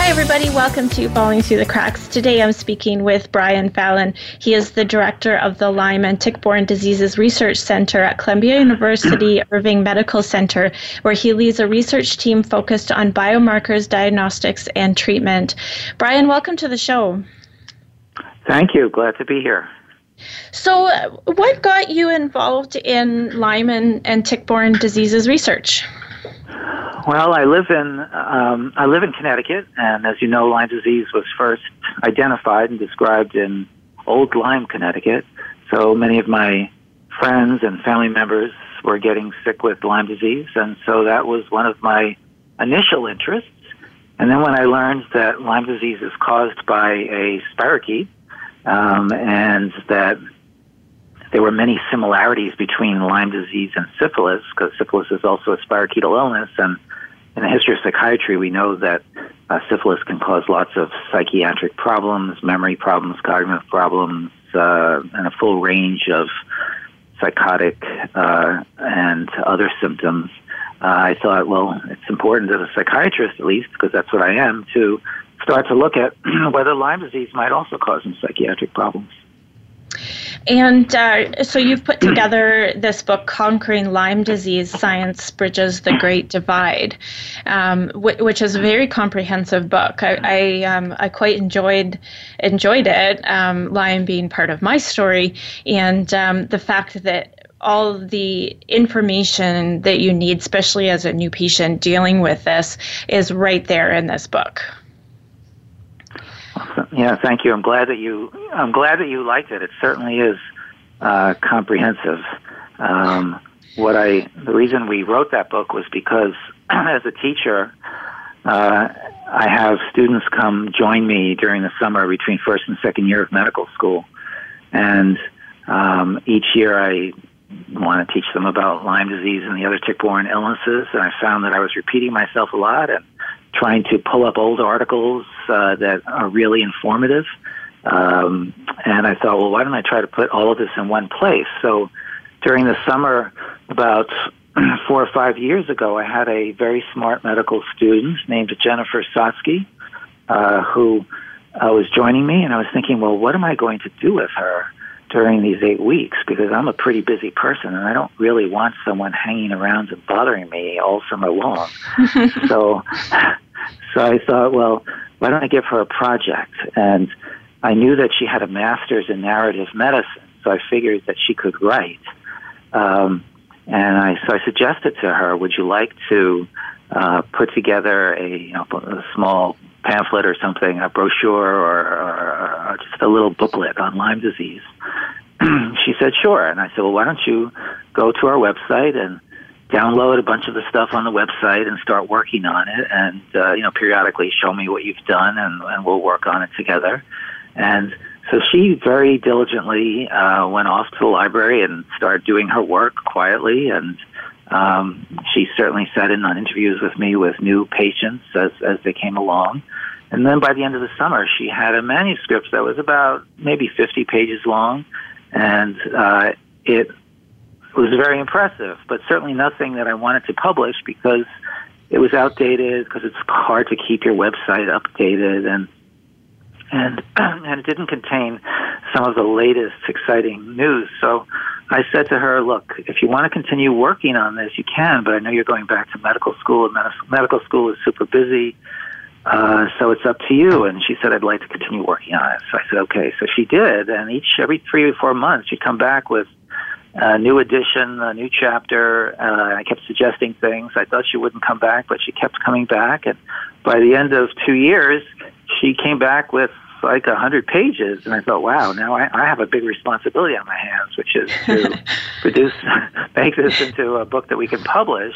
Hi, everybody. Welcome to Falling Through the Cracks. Today I'm speaking with Brian Fallon. He is the director of the Lyme and Tick-Borne Diseases Research Center at Columbia University Irving Medical Center, where he leads a research team focused on biomarkers, diagnostics, and treatment. Brian, welcome to the show. Thank you. Glad to be here. So, uh, what got you involved in Lyme and, and tick-borne diseases research? Well, I live in um, I live in Connecticut, and as you know, Lyme disease was first identified and described in Old Lyme, Connecticut. So many of my friends and family members were getting sick with Lyme disease, and so that was one of my initial interests. And then when I learned that Lyme disease is caused by a spirochete, um, and that there were many similarities between Lyme disease and syphilis, because syphilis is also a spirochetal illness, and in the history of psychiatry, we know that uh, syphilis can cause lots of psychiatric problems, memory problems, cognitive problems, uh, and a full range of psychotic uh, and other symptoms. Uh, I thought, well, it's important as a psychiatrist, at least, because that's what I am, to start to look at whether Lyme disease might also cause some psychiatric problems. And uh, so you've put together this book, Conquering Lyme Disease Science Bridges the Great Divide, um, wh- which is a very comprehensive book. I, I, um, I quite enjoyed, enjoyed it, um, Lyme being part of my story, and um, the fact that all the information that you need, especially as a new patient dealing with this, is right there in this book. Yeah, thank you. I'm glad that you. I'm glad that you liked it. It certainly is uh, comprehensive. Um, what I the reason we wrote that book was because as a teacher, uh, I have students come join me during the summer between first and second year of medical school, and um, each year I want to teach them about Lyme disease and the other tick-borne illnesses. And I found that I was repeating myself a lot and trying to pull up old articles uh, that are really informative. Um, and I thought, well, why don't I try to put all of this in one place? So during the summer, about four or five years ago, I had a very smart medical student named Jennifer Sotsky, uh, who uh, was joining me, and I was thinking, well, what am I going to do with her during these eight weeks? Because I'm a pretty busy person, and I don't really want someone hanging around and bothering me all summer long. so, so I thought, well, why don't I give her a project? And I knew that she had a master's in narrative medicine, so I figured that she could write. Um, and I so I suggested to her, would you like to uh, put together a, you know, a small pamphlet or something, a brochure or, or, or just a little booklet on Lyme disease? she said, sure. And I said, well, why don't you go to our website and download a bunch of the stuff on the website and start working on it and uh, you know periodically show me what you've done and, and we'll work on it together. And so she very diligently uh, went off to the library and started doing her work quietly. And um, she certainly sat in on interviews with me with new patients as, as they came along. And then by the end of the summer she had a manuscript that was about maybe 50 pages long. And uh, it was very impressive, but certainly nothing that I wanted to publish because it was outdated, because it's hard to keep your website updated, and and and it didn't contain some of the latest exciting news. So I said to her, "Look, if you want to continue working on this, you can, but I know you're going back to medical school, and medical school is super busy." Uh, so it's up to you. And she said, I'd like to continue working on it. So I said, okay. So she did. And each, every three or four months, she'd come back with a new edition, a new chapter. Uh, I kept suggesting things. I thought she wouldn't come back, but she kept coming back. And by the end of two years, she came back with like a hundred pages, and I thought, wow, now I, I have a big responsibility on my hands, which is to produce, make this into a book that we can publish.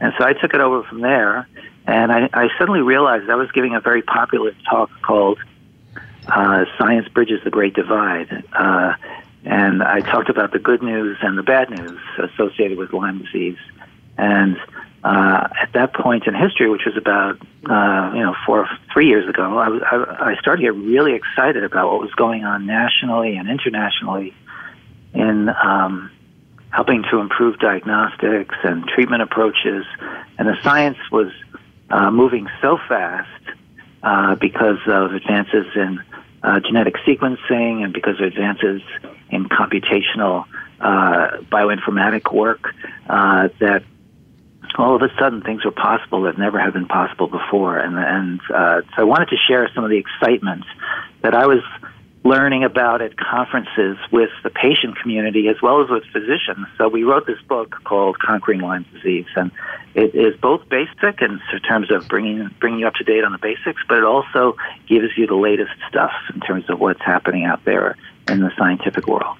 And so I took it over from there, and I, I suddenly realized I was giving a very popular talk called uh, Science Bridges the Great Divide. Uh, and I talked about the good news and the bad news associated with Lyme disease. And uh, at that point in history, which was about uh, you know four three years ago, I, I, I started to get really excited about what was going on nationally and internationally in um, helping to improve diagnostics and treatment approaches. And the science was uh, moving so fast uh, because of advances in uh, genetic sequencing and because of advances in computational uh, bioinformatic work uh, that all of a sudden things were possible that never had been possible before. And, and uh, so I wanted to share some of the excitement that I was learning about at conferences with the patient community as well as with physicians. So we wrote this book called Conquering Lyme Disease, and it is both basic in terms of bringing bringing you up to date on the basics, but it also gives you the latest stuff in terms of what's happening out there in the scientific world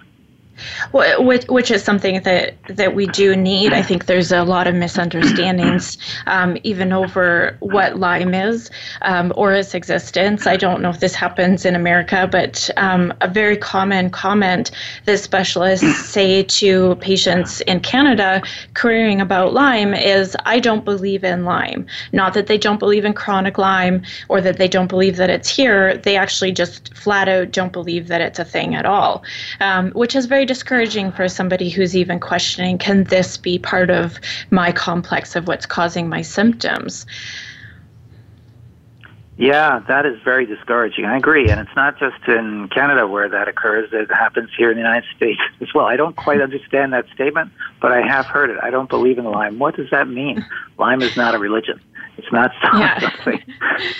which, which is something that that we do need. I think there's a lot of misunderstandings, um, even over what Lyme is um, or its existence. I don't know if this happens in America, but um, a very common comment that specialists say to patients in Canada querying about Lyme is, "I don't believe in Lyme." Not that they don't believe in chronic Lyme or that they don't believe that it's here. They actually just flat out don't believe that it's a thing at all, um, which is very discouraging for somebody who's even questioning can this be part of my complex of what's causing my symptoms? Yeah, that is very discouraging. I agree. And it's not just in Canada where that occurs, it happens here in the United States as well. I don't quite understand that statement, but I have heard it. I don't believe in Lyme. What does that mean? Lyme is not a religion. It's not yeah. something.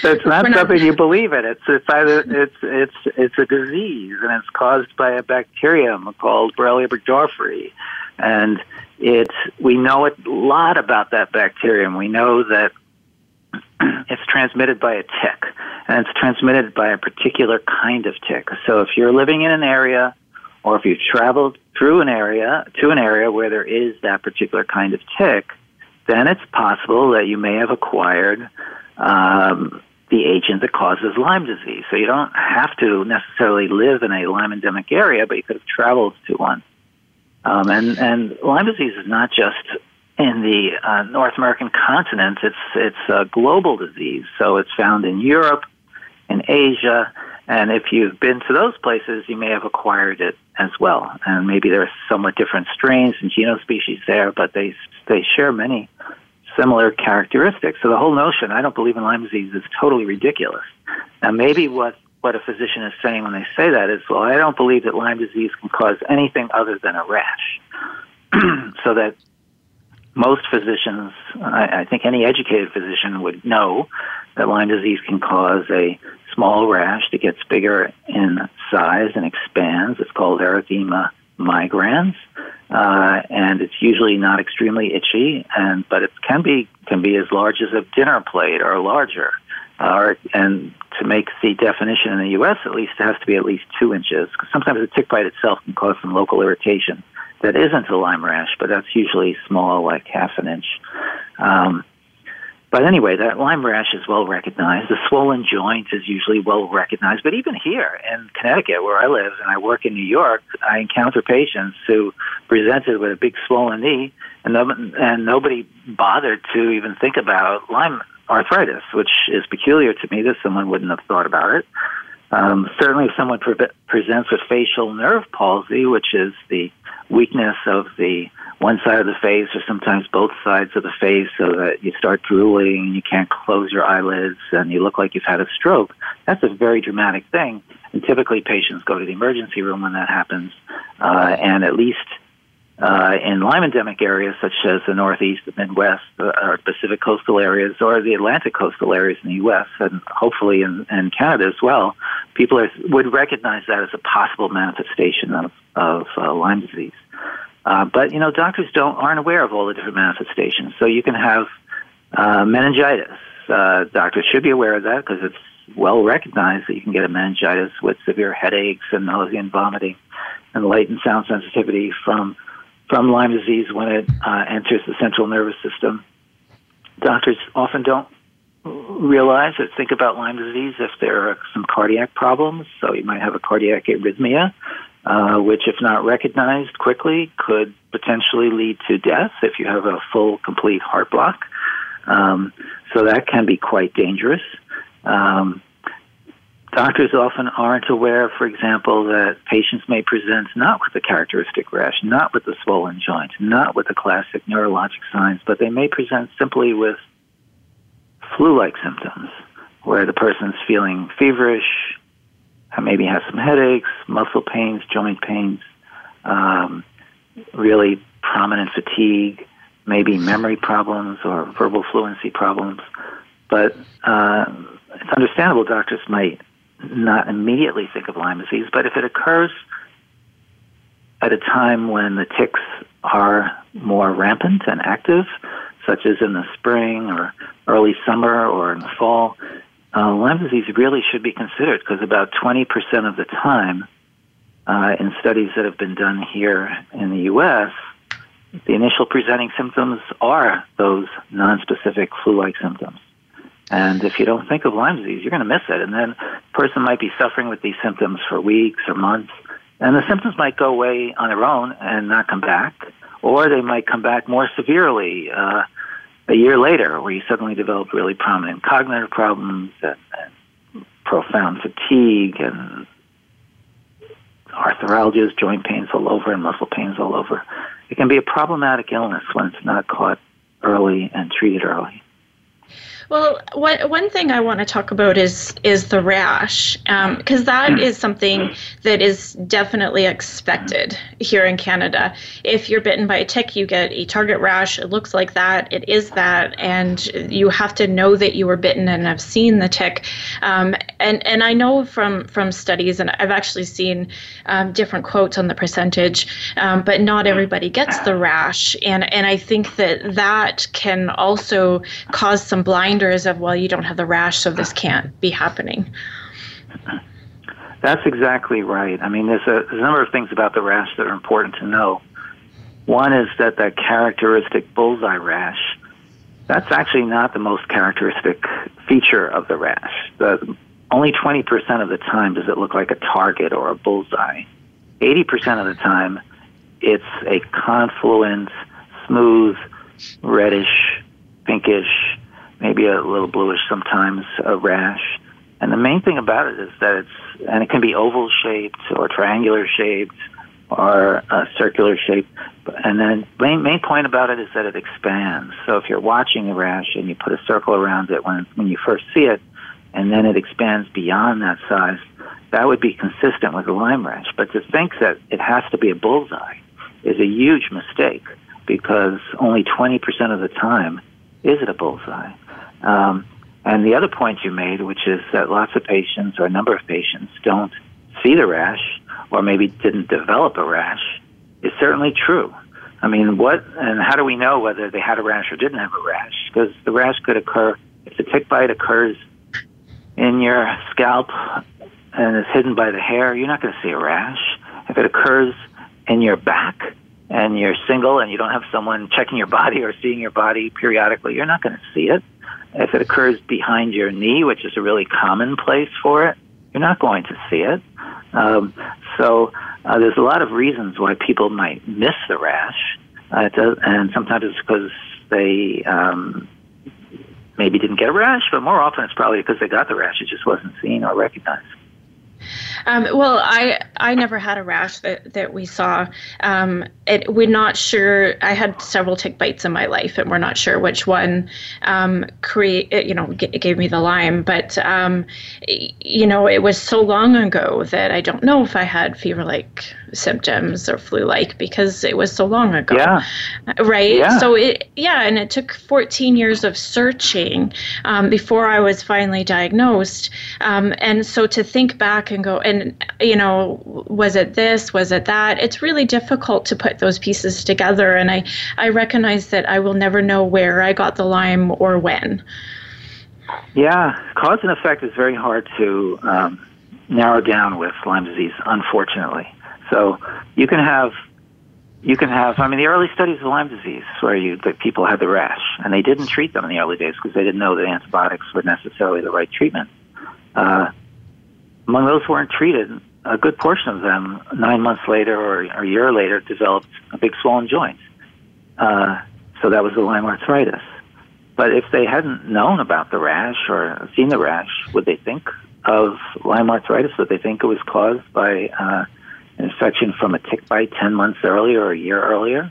it's not something you believe in. It's it's either it's it's it's a disease, and it's caused by a bacterium called Borrelia burgdorferi, and it's we know a lot about that bacterium. We know that it's transmitted by a tick, and it's transmitted by a particular kind of tick. So if you're living in an area, or if you've traveled through an area to an area where there is that particular kind of tick then it's possible that you may have acquired um, the agent that causes Lyme disease. So you don't have to necessarily live in a Lyme endemic area, but you could have traveled to one. Um, and, and Lyme disease is not just in the uh, North American continent, it's, it's a global disease. So it's found in Europe, in Asia, and if you've been to those places, you may have acquired it as well. And maybe there are somewhat different strains and species there, but they they share many similar characteristics. So the whole notion, I don't believe in Lyme disease, is totally ridiculous. Now, maybe what what a physician is saying when they say that is, well, I don't believe that Lyme disease can cause anything other than a rash. so that most physicians, I, I think any educated physician would know that Lyme disease can cause a small rash that gets bigger in size and expands. It's called erythema migrans, uh, and it's usually not extremely itchy, and but it can be can be as large as a dinner plate or larger. Uh, and to make the definition in the U.S., at least, it has to be at least two inches. Because sometimes the tick bite itself can cause some local irritation that isn't a Lyme rash, but that's usually small, like half an inch. Um, but anyway, that Lyme rash is well recognized. The swollen joint is usually well recognized. But even here in Connecticut, where I live and I work in New York, I encounter patients who presented with a big swollen knee, and, no, and nobody bothered to even think about Lyme arthritis, which is peculiar to me that someone wouldn't have thought about it. Um, certainly, if someone pre- presents with facial nerve palsy, which is the weakness of the one side of the face or sometimes both sides of the face so that you start drooling and you can't close your eyelids and you look like you've had a stroke. That's a very dramatic thing. And typically patients go to the emergency room when that happens. Uh, and at least uh, in Lyme endemic areas such as the Northeast, the Midwest, uh, or Pacific coastal areas, or the Atlantic coastal areas in the U.S., and hopefully in, in Canada as well, people are, would recognize that as a possible manifestation of, of uh, Lyme disease. Uh, but you know, doctors don't aren't aware of all the different manifestations. So you can have uh, meningitis. Uh, doctors should be aware of that because it's well recognized that you can get a meningitis with severe headaches and nausea and vomiting, and light and sound sensitivity from from Lyme disease when it uh, enters the central nervous system. Doctors often don't realize or think about Lyme disease if there are some cardiac problems. So you might have a cardiac arrhythmia, uh, which, if not recognized quickly, could potentially lead to death if you have a full, complete heart block. Um, so that can be quite dangerous. Um, doctors often aren't aware, for example, that patients may present not with the characteristic rash, not with the swollen joint, not with the classic neurologic signs, but they may present simply with flu like symptoms where the person's feeling feverish, maybe has some headaches, muscle pains, joint pains, um, really prominent fatigue, maybe memory problems or verbal fluency problems. But uh, it's understandable doctors might not immediately think of Lyme disease, but if it occurs at a time when the ticks are more rampant and active, such as in the spring or early summer or in the fall, uh, Lyme disease really should be considered because about 20% of the time, uh, in studies that have been done here in the U.S., the initial presenting symptoms are those nonspecific flu-like symptoms. And if you don't think of Lyme disease, you're going to miss it. And then a person might be suffering with these symptoms for weeks or months, and the symptoms might go away on their own and not come back, or they might come back more severely uh, a year later, where you suddenly develop really prominent cognitive problems and, and profound fatigue and arthralgias, joint pains all over, and muscle pains all over. It can be a problematic illness when it's not caught early and treated early. Well, one one thing I want to talk about is is the rash, because um, that hmm. something that is definitely expected here in Canada. If you're bitten by a tick, you get a target rash. It looks like that. It is that, and you have to know that you were bitten and have seen the tick. Um, and and I know from from studies, and I've actually seen um, different quotes on the percentage, um, but not everybody gets the rash, and and I think that that can also cause some blind reminders of, well, you don't have the rash, so this can't be happening. That's exactly right. I mean, there's a, there's a number of things about the rash that are important to know. One is that that characteristic bullseye rash, that's actually not the most characteristic feature of the rash. The, only 20% of the time does it look like a target or a bullseye. 80% of the time, it's a confluent, smooth, reddish, pinkish, maybe a little bluish sometimes, a rash. And the main thing about it is that it's, and it can be oval shaped or triangular shaped or circular shaped. And then main main point about it is that it expands. So if you're watching a rash and you put a circle around it when when you first see it, and then it expands beyond that size, that would be consistent with a Lyme rash. But to think that it has to be a bullseye is a huge mistake because only 20% of the time is it a bullseye. Um, and the other point you made, which is that lots of patients or a number of patients don't see the rash or maybe didn't develop a rash, is certainly true. I mean, what and how do we know whether they had a rash or didn't have a rash? Because the rash could occur if the tick bite occurs in your scalp and is hidden by the hair, you're not going to see a rash. If it occurs in your back and you're single and you don't have someone checking your body or seeing your body periodically, you're not going to see it. If it occurs behind your knee, which is a really common place for it, you're not going to see it. Um, so uh, there's a lot of reasons why people might miss the rash, uh, and sometimes it's because they um, maybe didn't get a rash, but more often it's probably because they got the rash, it just wasn't seen or recognized. Um, well, I I never had a rash that, that we saw. Um, it, we're not sure. I had several tick bites in my life, and we're not sure which one um, create you know g- gave me the Lyme. But um, you know, it was so long ago that I don't know if I had fever-like symptoms or flu-like because it was so long ago. Yeah. Right. Yeah. So it yeah, and it took 14 years of searching um, before I was finally diagnosed. Um, and so to think back and go and you know was it this was it that it's really difficult to put those pieces together and i i recognize that i will never know where i got the lyme or when yeah cause and effect is very hard to um, narrow down with lyme disease unfortunately so you can have you can have. I mean, the early studies of Lyme disease, where you the people had the rash, and they didn't treat them in the early days because they didn't know that antibiotics were necessarily the right treatment. Uh, among those who weren't treated, a good portion of them, nine months later or, or a year later, developed a big swollen joint. Uh, so that was the Lyme arthritis. But if they hadn't known about the rash or seen the rash, would they think of Lyme arthritis? Would they think it was caused by uh, infection from a tick bite 10 months earlier or a year earlier?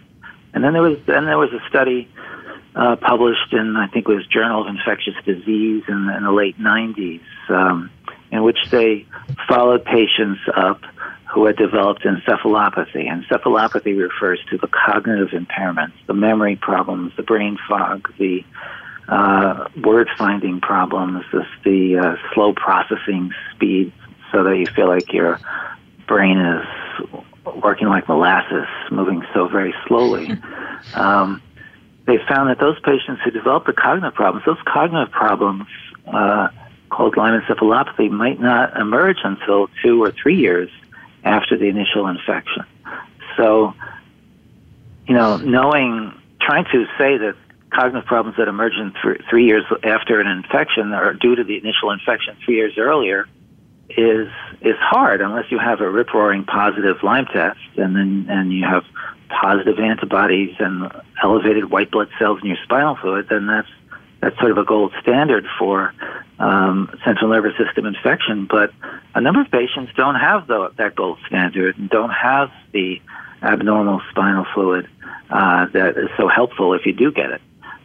And then there was then there was a study uh, published in I think it was Journal of Infectious Disease in, in the late 90s, um, in which they followed patients up who had developed encephalopathy. Encephalopathy refers to the cognitive impairments, the memory problems, the brain fog, the uh, word finding problems, this, the uh, slow processing speed, so that you feel like your brain is working like molasses, moving so very slowly. um, they found that those patients who developed the cognitive problems, those cognitive problems uh, called Lyme encephalopathy, might not emerge until two or three years after the initial infection. So, you know, knowing, trying to say that cognitive problems that emerge in th- three years after an infection are due to the initial infection three years earlier is is hard unless you have a rip roaring positive Lyme test and then and you have positive antibodies and elevated white blood cells in your spinal fluid. Then that's that's sort of a gold standard for um, central nervous system infection. But a number of patients don't have the, that gold standard and don't have the abnormal spinal fluid uh, that is so helpful if you do get it,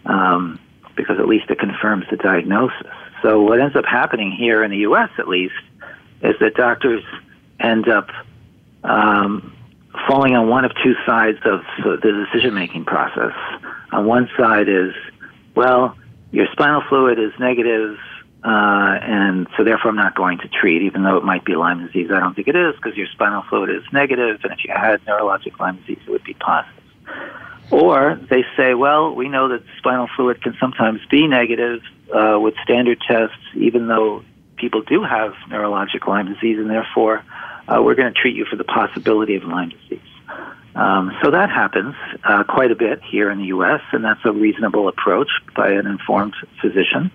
um, because at least it confirms the diagnosis. So what ends up happening here in the U.S. at least is that doctors end up um, falling on one of two sides of the decision making process. On one side is, well, your spinal fluid is negative, uh, and so therefore I'm not going to treat, even though it might be Lyme disease. I don't think it is because your spinal fluid is negative, and if you had neurologic Lyme disease, it would be positive. Or they say, well, we know that spinal fluid can sometimes be negative uh, with standard tests, even though people do have neurologic Lyme disease, and therefore uh, we're going to treat you for the possibility of Lyme disease. Um, so that happens uh, quite a bit here in the U.S., and that's a reasonable approach by an informed physician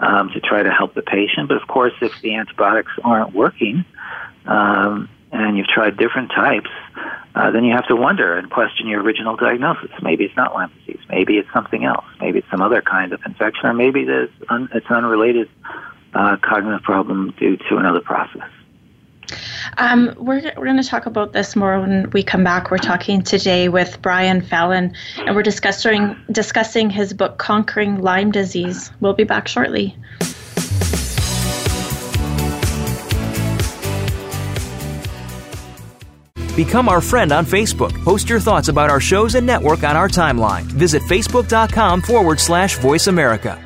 um, to try to help the patient. But of course, if the antibiotics aren't working um, and you've tried different types, uh, then you have to wonder and question your original diagnosis. Maybe it's not Lyme disease. Maybe it's something else. Maybe it's some other kind of infection, or maybe un- it's unrelated uh, cognitive problem due to another process. Um, we're we're going to talk about this more when we come back. We're talking today with Brian Fallon, and we're discussing discussing his book Conquering Lyme Disease. We'll be back shortly. Become our friend on Facebook. Post your thoughts about our shows and network on our timeline. Visit facebook.com forward slash voice America.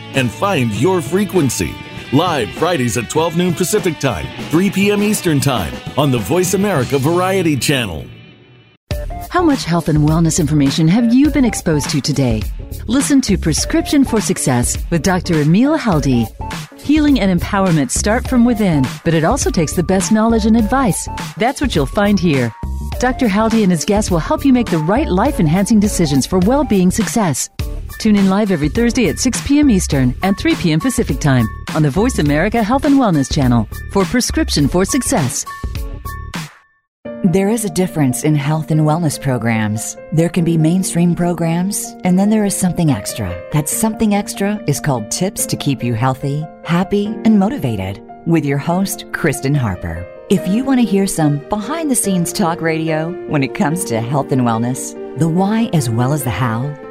and find your frequency. Live Fridays at 12 noon Pacific Time, 3 p.m. Eastern Time on the Voice America Variety Channel. How much health and wellness information have you been exposed to today? Listen to Prescription for Success with Dr. Emil Haldi. Healing and empowerment start from within, but it also takes the best knowledge and advice. That's what you'll find here. Dr. Haldi and his guests will help you make the right life enhancing decisions for well being success. Tune in live every Thursday at 6 p.m. Eastern and 3 p.m. Pacific Time on the Voice America Health and Wellness Channel for Prescription for Success. There is a difference in health and wellness programs. There can be mainstream programs, and then there is something extra. That something extra is called Tips to Keep You Healthy, Happy, and Motivated with your host, Kristen Harper. If you want to hear some behind the scenes talk radio when it comes to health and wellness, the why as well as the how,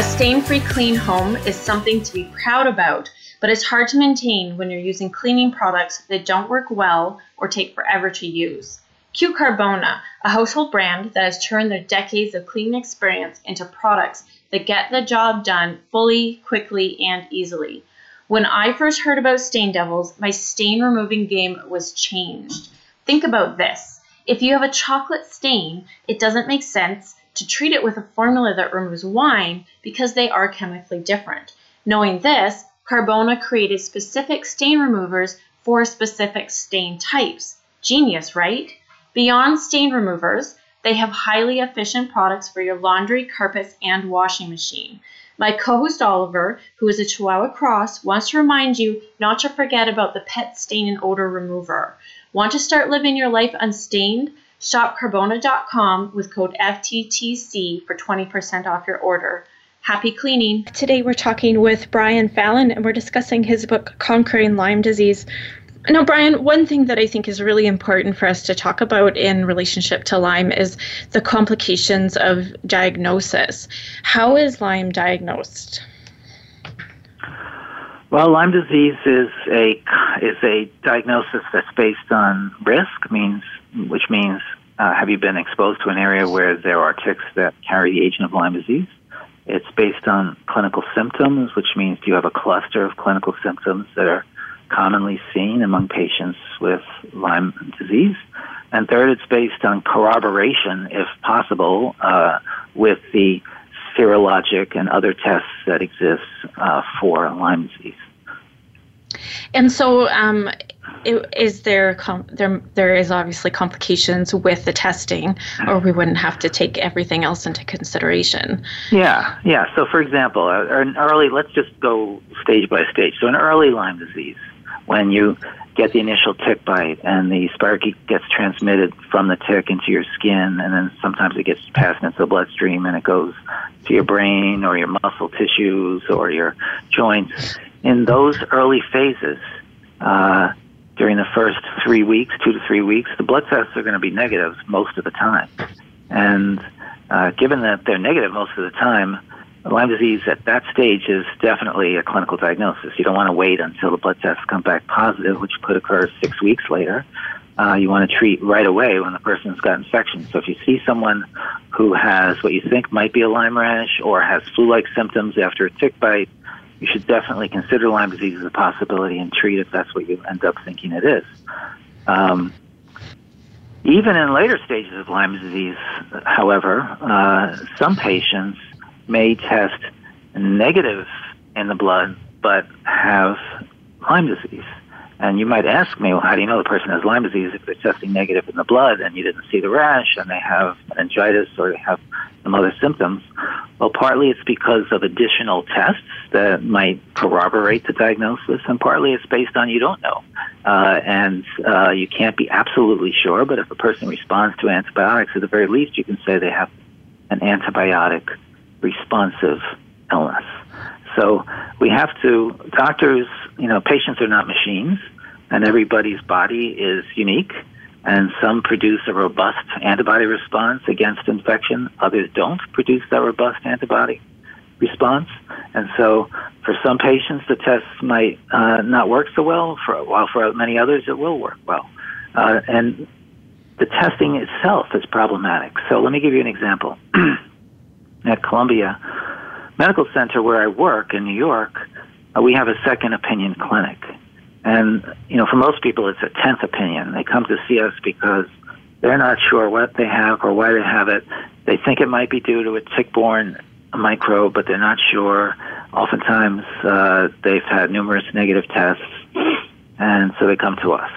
A stain free clean home is something to be proud about, but it's hard to maintain when you're using cleaning products that don't work well or take forever to use. Q Carbona, a household brand that has turned their decades of cleaning experience into products that get the job done fully, quickly, and easily. When I first heard about Stain Devils, my stain removing game was changed. Think about this. If you have a chocolate stain, it doesn't make sense to treat it with a formula that removes wine because they are chemically different. Knowing this, Carbona created specific stain removers for specific stain types. Genius, right? Beyond stain removers, they have highly efficient products for your laundry, carpets, and washing machine. My co host Oliver, who is a Chihuahua Cross, wants to remind you not to forget about the pet stain and odor remover. Want to start living your life unstained? Shop Carbona.com with code FTTC for 20% off your order. Happy cleaning. Today we're talking with Brian Fallon and we're discussing his book, Conquering Lyme Disease. Now, Brian, one thing that I think is really important for us to talk about in relationship to Lyme is the complications of diagnosis. How is Lyme diagnosed? Well, Lyme disease is a is a diagnosis that's based on risk, means which means uh, have you been exposed to an area where there are ticks that carry the agent of Lyme disease? It's based on clinical symptoms, which means do you have a cluster of clinical symptoms that are commonly seen among patients with Lyme disease? And third, it's based on corroboration, if possible, uh, with the serologic and other tests that exist uh, for Lyme disease. And so, um, is there there there is obviously complications with the testing, or we wouldn't have to take everything else into consideration. Yeah, yeah. So, for example, uh, an early let's just go stage by stage. So, an early Lyme disease, when you get the initial tick bite and the spirochete gets transmitted from the tick into your skin, and then sometimes it gets passed into the bloodstream and it goes to your brain or your muscle tissues or your joints. In those early phases, uh, during the first three weeks, two to three weeks, the blood tests are going to be negative most of the time. And uh, given that they're negative most of the time, Lyme disease at that stage is definitely a clinical diagnosis. You don't want to wait until the blood tests come back positive, which could occur six weeks later. Uh, you want to treat right away when the person's got infection. So if you see someone who has what you think might be a Lyme rash or has flu-like symptoms after a tick bite, you should definitely consider Lyme disease as a possibility and treat if that's what you end up thinking it is. Um, even in later stages of Lyme disease, however, uh, some patients may test negative in the blood but have Lyme disease. And you might ask me, well, how do you know the person has Lyme disease if they're testing negative in the blood and you didn't see the rash and they have meningitis or they have some other symptoms? Well, partly it's because of additional tests that might corroborate the diagnosis, and partly it's based on you don't know. Uh, and uh, you can't be absolutely sure, but if a person responds to antibiotics, at the very least, you can say they have an antibiotic responsive illness. So we have to, doctors, you know, patients are not machines, and everybody's body is unique. and some produce a robust antibody response against infection. Others don't produce that robust antibody response. And so, for some patients, the tests might uh, not work so well, for, while for many others, it will work well. Uh, and the testing itself is problematic. So, let me give you an example. At Columbia Medical Center, where I work in New York, uh, we have a second opinion clinic. And, you know, for most people, it's a 10th opinion. They come to see us because they're not sure what they have or why they have it. They think it might be due to a tick borne microbe, but they're not sure. Oftentimes, uh, they've had numerous negative tests, and so they come to us.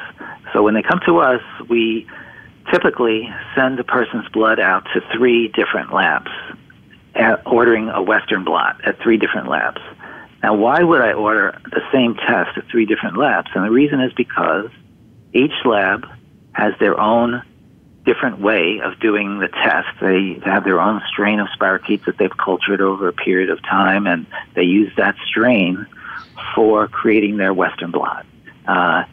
So when they come to us, we typically send a person's blood out to three different labs, ordering a Western blot at three different labs. Now, why would I order the same test at three different labs? And the reason is because each lab has their own different way of doing the test. They have their own strain of spirochetes that they've cultured over a period of time, and they use that strain for creating their Western blot. Uh,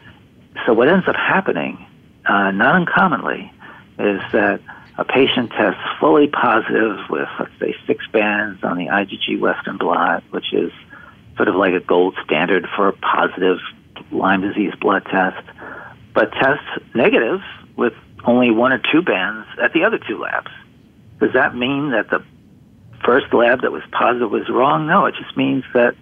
so what ends up happening, uh, not uncommonly, is that a patient tests fully positive with, let's say, six bands on the IgG Western blot, which is sort of like a gold standard for a positive Lyme disease blood test, but tests negative with only one or two bands at the other two labs. Does that mean that the first lab that was positive was wrong? No, it just means that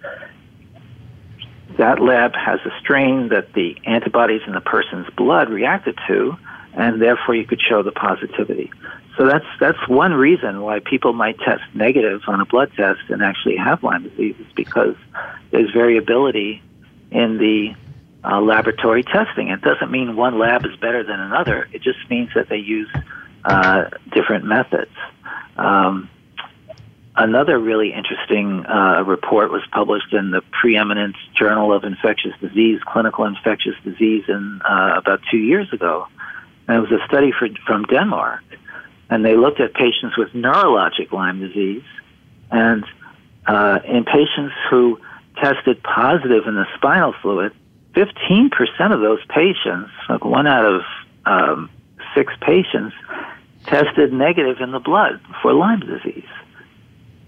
that lab has a strain that the antibodies in the person's blood reacted to, and therefore you could show the positivity. So that's that's one reason why people might test negative on a blood test and actually have Lyme disease is because there's variability in the uh, laboratory testing. It doesn't mean one lab is better than another. It just means that they use uh, different methods. Um, another really interesting uh, report was published in the preeminent Journal of Infectious Disease, Clinical Infectious Disease, in uh, about two years ago. And it was a study for, from Denmark, and they looked at patients with neurologic Lyme disease, and uh, in patients who tested positive in the spinal fluid, 15% of those patients, like one out of um, six patients, tested negative in the blood for Lyme disease.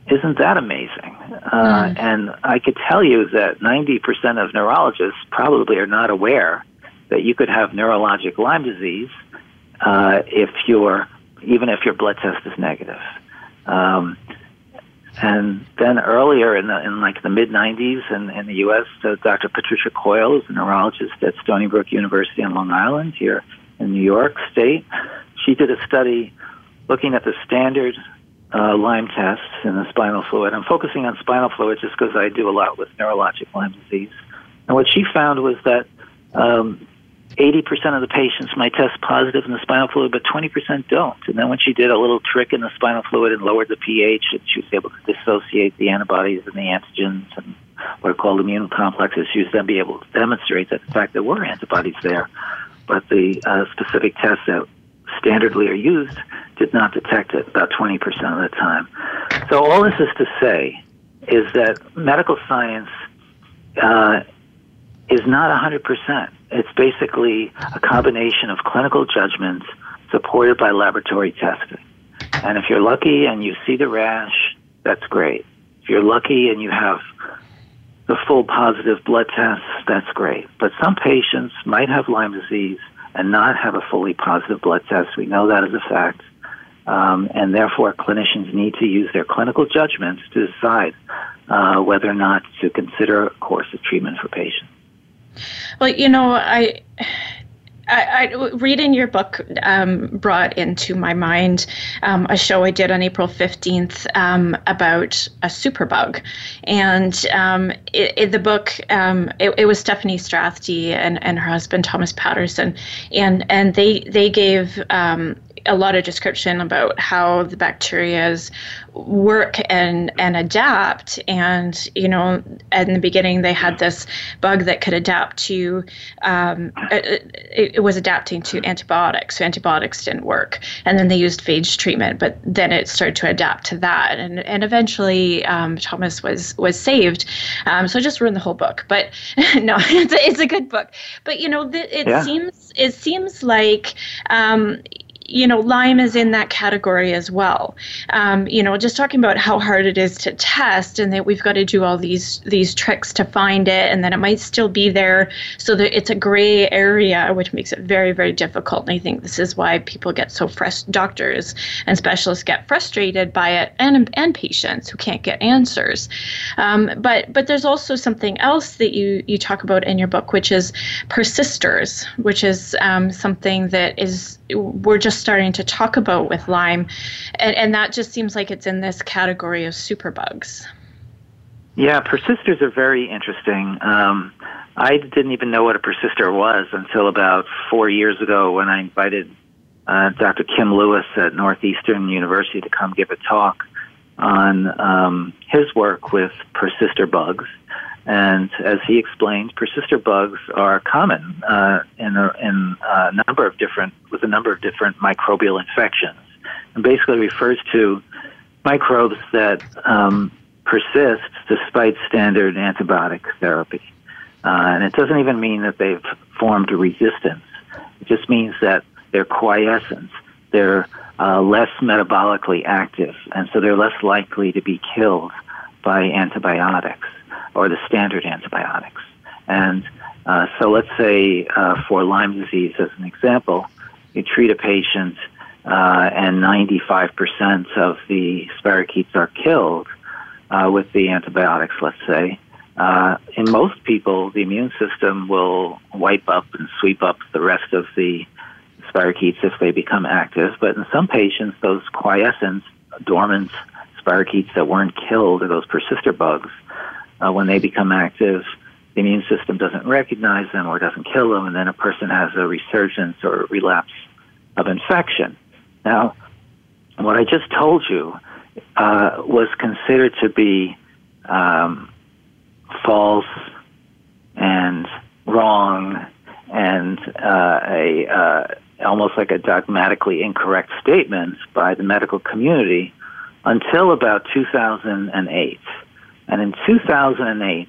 Isn't that amazing? Uh, mm. And I could tell you that 90% of neurologists probably are not aware that you could have neurologic Lyme disease uh, if you're even if your blood test is negative. Um, and then earlier in the in like the mid 90s in, in the U.S., uh, Dr. Patricia Coyle is a neurologist at Stony Brook University on Long Island here in New York State. She did a study looking at the standard uh, Lyme tests in the spinal fluid. I'm focusing on spinal fluid just because I do a lot with neurologic Lyme disease. And what she found was that um, 80% of the patients might test positive in the spinal fluid, but 20% don't. And then when she did a little trick in the spinal fluid and lowered the pH, she was able to dissociate the antibodies and the antigens and what are called immune complexes. She was then be able to demonstrate that, in fact, there were antibodies there, but the uh, specific tests that standardly are used did not detect it about 20% of the time. So all this is to say is that medical science uh, is not 100%. It's basically a combination of clinical judgments supported by laboratory testing. And if you're lucky and you see the rash, that's great. If you're lucky and you have the full positive blood test, that's great. But some patients might have Lyme disease and not have a fully positive blood test. We know that as a fact. Um, and therefore, clinicians need to use their clinical judgments to decide uh, whether or not to consider a course of treatment for patients. Well, you know, I. I, I, reading your book um, brought into my mind um, a show I did on April 15th um, about a superbug. And um, it, it, the book, um, it, it, was Stephanie Strathdee and, and her husband, Thomas Patterson. And, and they, they gave um, a lot of description about how the bacterias work and and adapt. And you know, in the beginning, they had this bug that could adapt to. Um, it, it was adapting to antibiotics, so antibiotics didn't work, and then they used phage treatment, but then it started to adapt to that, and and eventually um, Thomas was was saved. Um, so I just ruined the whole book, but no, it's a, it's a good book. But you know, it yeah. seems it seems like um, you know, Lyme is in that category as well. Um, you know, just talking about how hard it is to test, and that we've got to do all these these tricks to find it, and then it might still be there, so that it's a gray area, which makes it very very difficult. And I think this is why people get so frust- doctors and specialists get frustrated by it, and and patients who can't get answers. Um, but but there's also something else that you you talk about in your book, which is persisters, which is um, something that is we're just starting to talk about with Lyme, and, and that just seems like it's in this category of superbugs. Yeah, persisters are very interesting. Um, I didn't even know what a persister was until about four years ago when I invited uh, Dr. Kim Lewis at Northeastern University to come give a talk on um, his work with persister bugs. And as he explained, persister bugs are common uh, in, a, in a number of different with a number of different microbial infections, and basically refers to microbes that um, persist despite standard antibiotic therapy. Uh, and it doesn't even mean that they've formed a resistance. It just means that they're quiescent. They're uh, less metabolically active, and so they're less likely to be killed by antibiotics or the standard antibiotics. And uh, so let's say uh, for Lyme disease, as an example, you treat a patient uh, and 95% of the spirochetes are killed uh, with the antibiotics, let's say. Uh, in most people, the immune system will wipe up and sweep up the rest of the spirochetes if they become active. But in some patients, those quiescent, dormant spirochetes that weren't killed, or those persister bugs, uh, when they become active, the immune system doesn't recognize them or doesn't kill them, and then a person has a resurgence or relapse of infection. Now, what I just told you uh, was considered to be um, false and wrong and uh, a uh, almost like a dogmatically incorrect statement by the medical community until about 2008. And in 2008,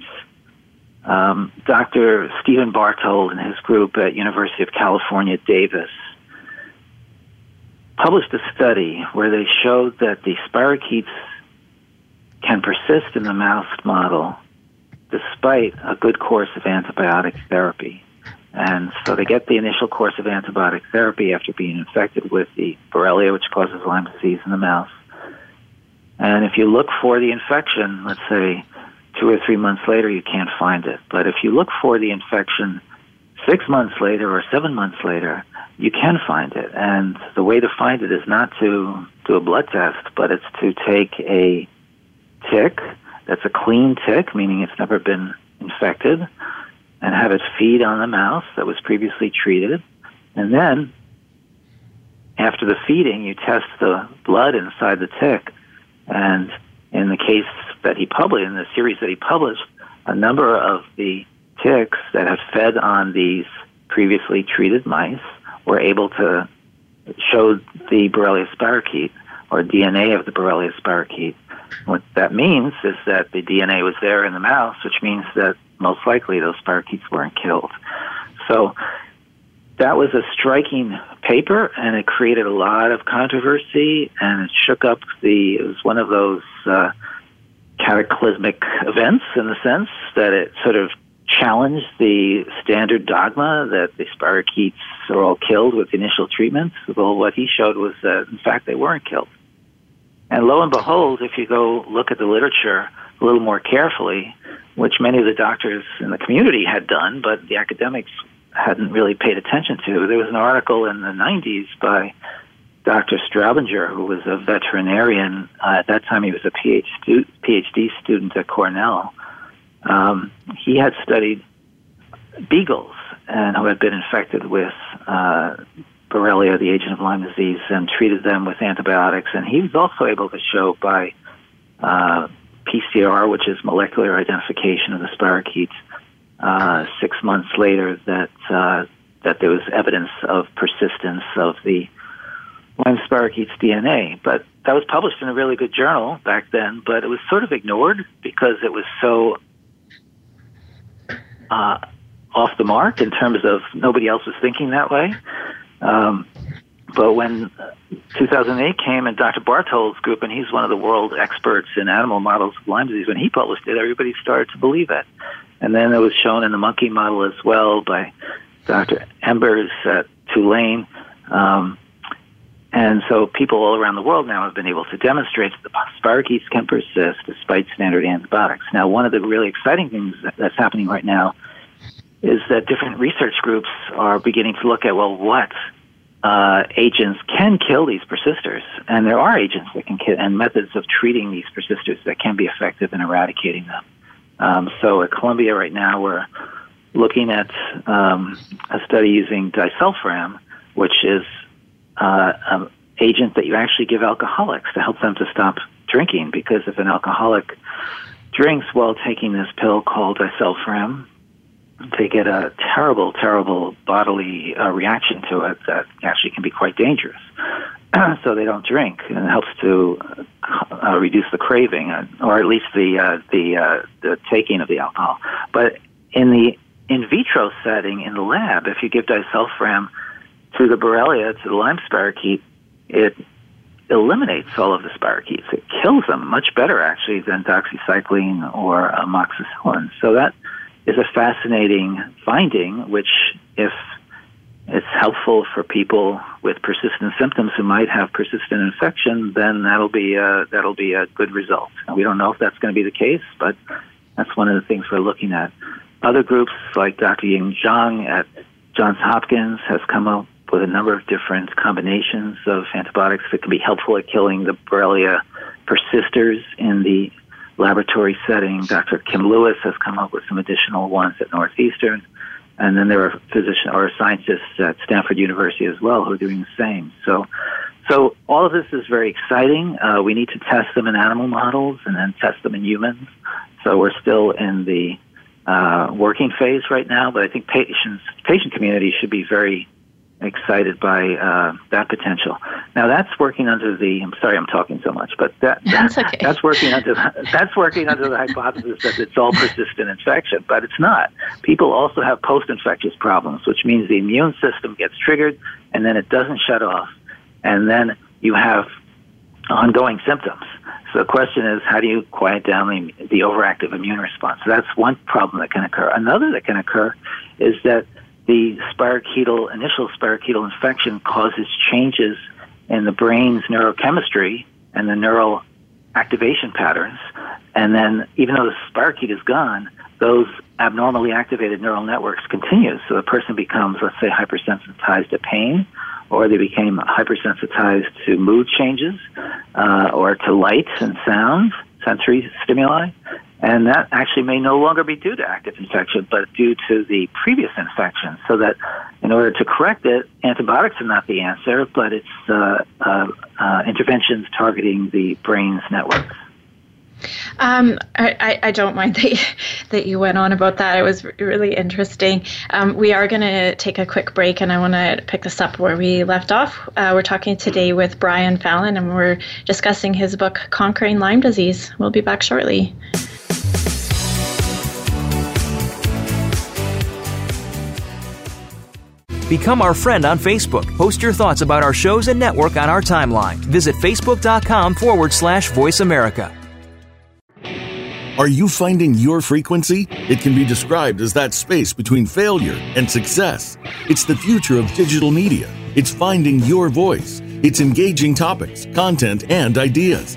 um, Dr. Stephen Barthold and his group at University of California, Davis, published a study where they showed that the spirochetes can persist in the mouse model despite a good course of antibiotic therapy. And so they get the initial course of antibiotic therapy after being infected with the Borrelia, which causes Lyme disease in the mouse. And if you look for the infection, let's say two or three months later, you can't find it. But if you look for the infection six months later or seven months later, you can find it. And the way to find it is not to do a blood test, but it's to take a tick that's a clean tick, meaning it's never been infected, and have it feed on the mouse that was previously treated. And then, after the feeding, you test the blood inside the tick and in the case that he published, in the series that he published, a number of the ticks that have fed on these previously treated mice were able to show the Borrelia spirochete or DNA of the Borrelia spirochete. What that means is that the DNA was there in the mouse, which means that most likely those spirochetes weren't killed. So that was a striking paper, and it created a lot of controversy, and it shook up the. It was one of those uh, cataclysmic events in the sense that it sort of challenged the standard dogma that the spirochetes are all killed with initial treatments. Well, what he showed was that, in fact, they weren't killed. And lo and behold, if you go look at the literature a little more carefully, which many of the doctors in the community had done, but the academics hadn't really paid attention to. There was an article in the 90s by Dr. Straubinger, who was a veterinarian. Uh, at that time, he was a PhD, student at Cornell. Um, he had studied beagles and who had been infected with uh, Borrelia, the agent of Lyme disease, and treated them with antibiotics. And he was also able to show by uh, PCR, which is molecular identification of the spirochetes, uh, six months later that uh, that there was evidence of persistence of the Lyme spirochetes DNA. But that was published in a really good journal back then, but it was sort of ignored because it was so uh, off the mark in terms of nobody else was thinking that way. Um, but when 2008 came and Dr. Barthold's group, and he's one of the world experts in animal models of Lyme disease, when he published it, everybody started to believe it. And then it was shown in the monkey model as well by Dr. Embers at Tulane. Um, and so people all around the world now have been able to demonstrate that the spirochetes can persist despite standard antibiotics. Now, one of the really exciting things that's happening right now is that different research groups are beginning to look at, well, what uh, agents can kill these persisters, and there are agents that can kill, and methods of treating these persisters that can be effective in eradicating them. Um, so at Columbia right now, we're looking at um, a study using disulfiram, which is uh, an agent that you actually give alcoholics to help them to stop drinking. Because if an alcoholic drinks while taking this pill called disulfiram, they get a terrible, terrible bodily uh, reaction to it that actually can be quite dangerous. so they don't drink, and it helps to uh, reduce the craving, uh, or at least the uh, the uh, the taking of the alcohol. But in the in vitro setting in the lab, if you give disulfiram to the Borrelia, to the Lyme spirochete, it eliminates all of the spirochetes. It kills them much better, actually, than doxycycline or amoxicillin. So that is a fascinating finding, which, if it's helpful for people with persistent symptoms who might have persistent infection, then that'll be a, that'll be a good result. We don't know if that's going to be the case, but that's one of the things we're looking at. Other groups like Dr. Ying Zhang at Johns Hopkins has come up with a number of different combinations of antibiotics that can be helpful at killing the Borrelia persisters in the laboratory setting. Dr. Kim Lewis has come up with some additional ones at Northeastern. And then there are physicians or scientists at Stanford University as well who are doing the same. So, so all of this is very exciting. Uh, we need to test them in animal models and then test them in humans. So we're still in the uh, working phase right now, but I think patients, patient community should be very excited by uh, that potential. Now that's working under the. I'm sorry, I'm talking so much, but that, that's, okay. that's working under that's working under the hypothesis that it's all persistent infection, but it's not. People also have post-infectious problems, which means the immune system gets triggered and then it doesn't shut off, and then you have ongoing symptoms. So the question is, how do you quiet down the, the overactive immune response? So that's one problem that can occur. Another that can occur is that the spirochetal initial spirochetal infection causes changes in the brain's neurochemistry and the neural activation patterns. And then, even though the spirochete is gone, those abnormally activated neural networks continue. So the person becomes, let's say, hypersensitized to pain, or they became hypersensitized to mood changes, uh, or to light and sound, sensory stimuli. And that actually may no longer be due to active infection, but due to the previous infection. So that in order to correct it, antibiotics are not the answer, but it's uh, uh, uh, interventions targeting the brain's networks. Um, I, I, don't mind that you, that you went on about that. It was really interesting. Um, we are going to take a quick break, and I want to pick this up where we left off. Uh, we're talking today with Brian Fallon, and we're discussing his book, Conquering Lyme Disease. We'll be back shortly. Become our friend on Facebook. Post your thoughts about our shows and network on our timeline. Visit facebook.com forward slash voice America. Are you finding your frequency? It can be described as that space between failure and success. It's the future of digital media. It's finding your voice. It's engaging topics, content, and ideas.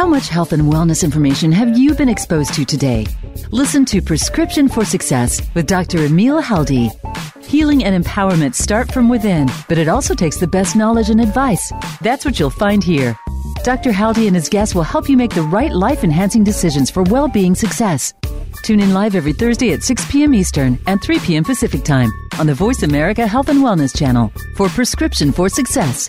How much health and wellness information have you been exposed to today? Listen to Prescription for Success with Dr. Emil Haldi. Healing and empowerment start from within, but it also takes the best knowledge and advice. That's what you'll find here. Dr. Haldi and his guests will help you make the right life enhancing decisions for well being success. Tune in live every Thursday at 6 p.m. Eastern and 3 p.m. Pacific Time on the Voice America Health and Wellness channel for Prescription for Success.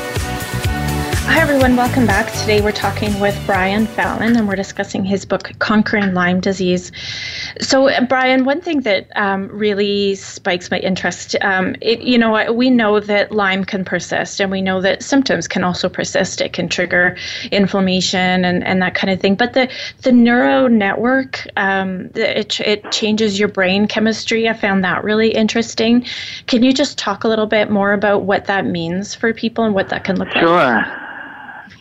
Hi, everyone. Welcome back. Today we're talking with Brian Fallon and we're discussing his book, Conquering Lyme Disease. So, Brian, one thing that um, really spikes my interest, um, it, you know, we know that Lyme can persist and we know that symptoms can also persist. It can trigger inflammation and, and that kind of thing. But the, the neuro network, um, it, it changes your brain chemistry. I found that really interesting. Can you just talk a little bit more about what that means for people and what that can look like? Sure.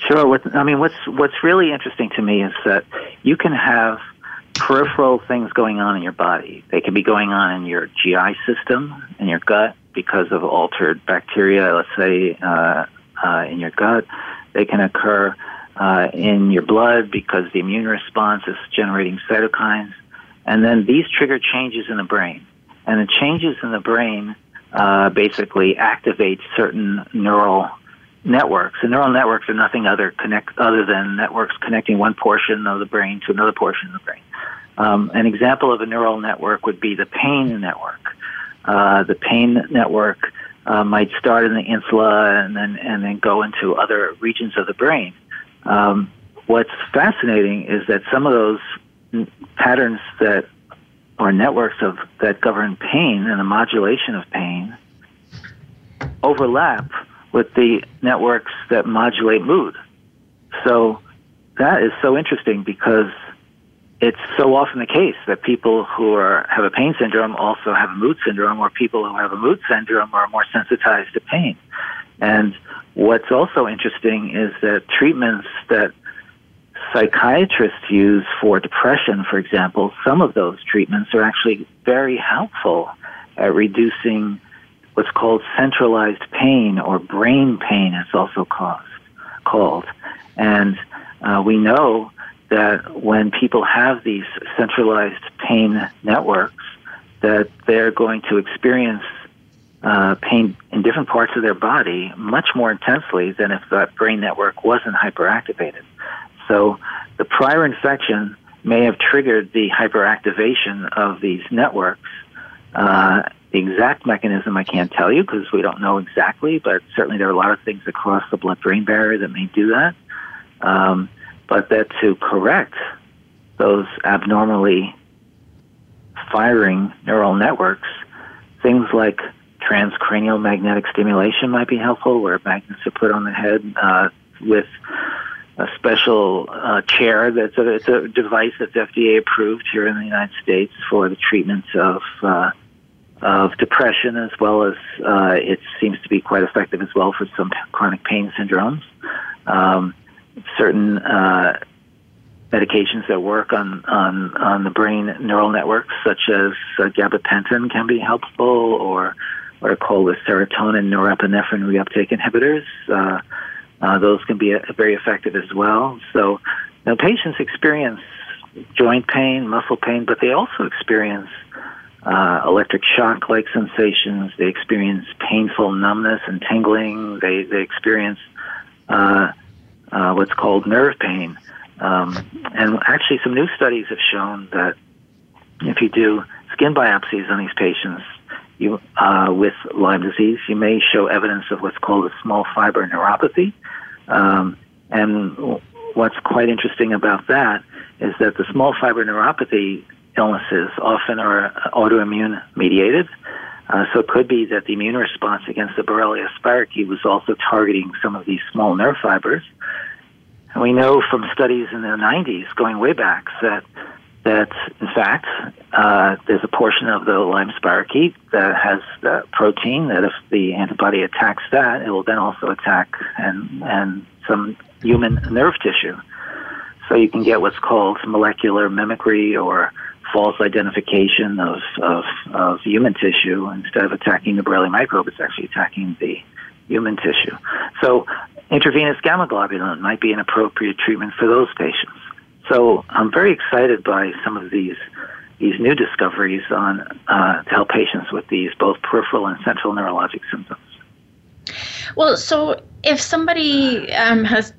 Sure. What, I mean, what's what's really interesting to me is that you can have peripheral things going on in your body. They can be going on in your GI system, in your gut, because of altered bacteria. Let's say uh, uh, in your gut, they can occur uh, in your blood because the immune response is generating cytokines, and then these trigger changes in the brain. And the changes in the brain uh, basically activate certain neural networks. And neural networks are nothing other connect other than networks connecting one portion of the brain to another portion of the brain. Um, an example of a neural network would be the pain network. Uh, the pain network uh, might start in the insula and then and then go into other regions of the brain. Um, what's fascinating is that some of those patterns that or networks of that govern pain and the modulation of pain overlap with the networks that modulate mood. So that is so interesting because it's so often the case that people who are have a pain syndrome also have a mood syndrome, or people who have a mood syndrome are more sensitized to pain. And what's also interesting is that treatments that psychiatrists use for depression, for example, some of those treatments are actually very helpful at reducing what's called centralized pain or brain pain, it's also caused, called. And uh, we know that when people have these centralized pain networks, that they're going to experience uh, pain in different parts of their body much more intensely than if that brain network wasn't hyperactivated. So the prior infection may have triggered the hyperactivation of these networks. Uh, the exact mechanism I can't tell you because we don't know exactly, but certainly there are a lot of things across the blood-brain barrier that may do that. Um, but that to correct those abnormally firing neural networks, things like transcranial magnetic stimulation might be helpful, where magnets are put on the head uh, with a special uh, chair. That's a, it's a device that's FDA approved here in the United States for the treatment of uh, of depression as well as uh, it seems to be quite effective as well for some chronic pain syndromes. Um, certain uh, medications that work on, on, on the brain neural networks, such as uh, gabapentin, can be helpful, or what are called the serotonin norepinephrine reuptake inhibitors. Uh, uh, those can be uh, very effective as well. So, you know, patients experience joint pain, muscle pain, but they also experience uh, electric shock like sensations. They experience painful numbness and tingling. They, they experience uh, uh, what's called nerve pain. Um, and actually, some new studies have shown that if you do skin biopsies on these patients you, uh, with Lyme disease, you may show evidence of what's called a small fiber neuropathy. Um, and what's quite interesting about that is that the small fiber neuropathy illnesses often are autoimmune mediated. Uh, so it could be that the immune response against the Borrelia spirochete was also targeting some of these small nerve fibers. And we know from studies in the 90s, going way back, that that in fact uh, there's a portion of the Lyme spirochete that has the protein that if the antibody attacks that, it will then also attack and and some human nerve tissue. So you can get what's called molecular mimicry or false identification of, of, of human tissue. Instead of attacking the Borrelia microbe, it's actually attacking the human tissue. So intravenous gamma globulin might be an appropriate treatment for those patients. So I'm very excited by some of these these new discoveries on uh, to help patients with these both peripheral and central neurologic symptoms. Well, so if somebody um, has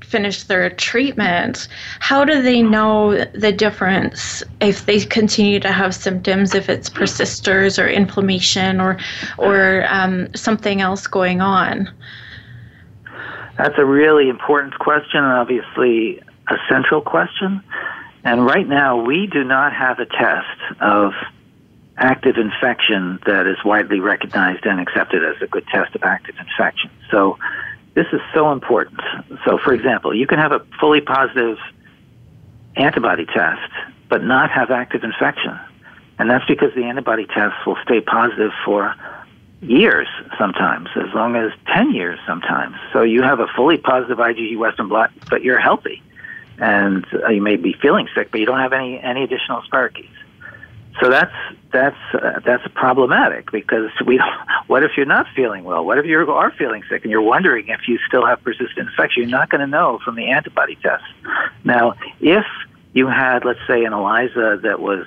finished their treatment, how do they know the difference if they continue to have symptoms, if it's persisters or inflammation or or um, something else going on? That's a really important question, and obviously a central question. And right now, we do not have a test of active infection that is widely recognized and accepted as a good test of active infection. So this is so important. So, for example, you can have a fully positive antibody test, but not have active infection. And that's because the antibody tests will stay positive for years sometimes, as long as 10 years sometimes. So you have a fully positive IgG Western blot, but you're healthy. And uh, you may be feeling sick, but you don't have any, any additional spirochetes. So that's that's uh, that's problematic because we what if you're not feeling well? What if you are feeling sick and you're wondering if you still have persistent infection? You're not going to know from the antibody test. Now, if you had, let's say, an ELISA that was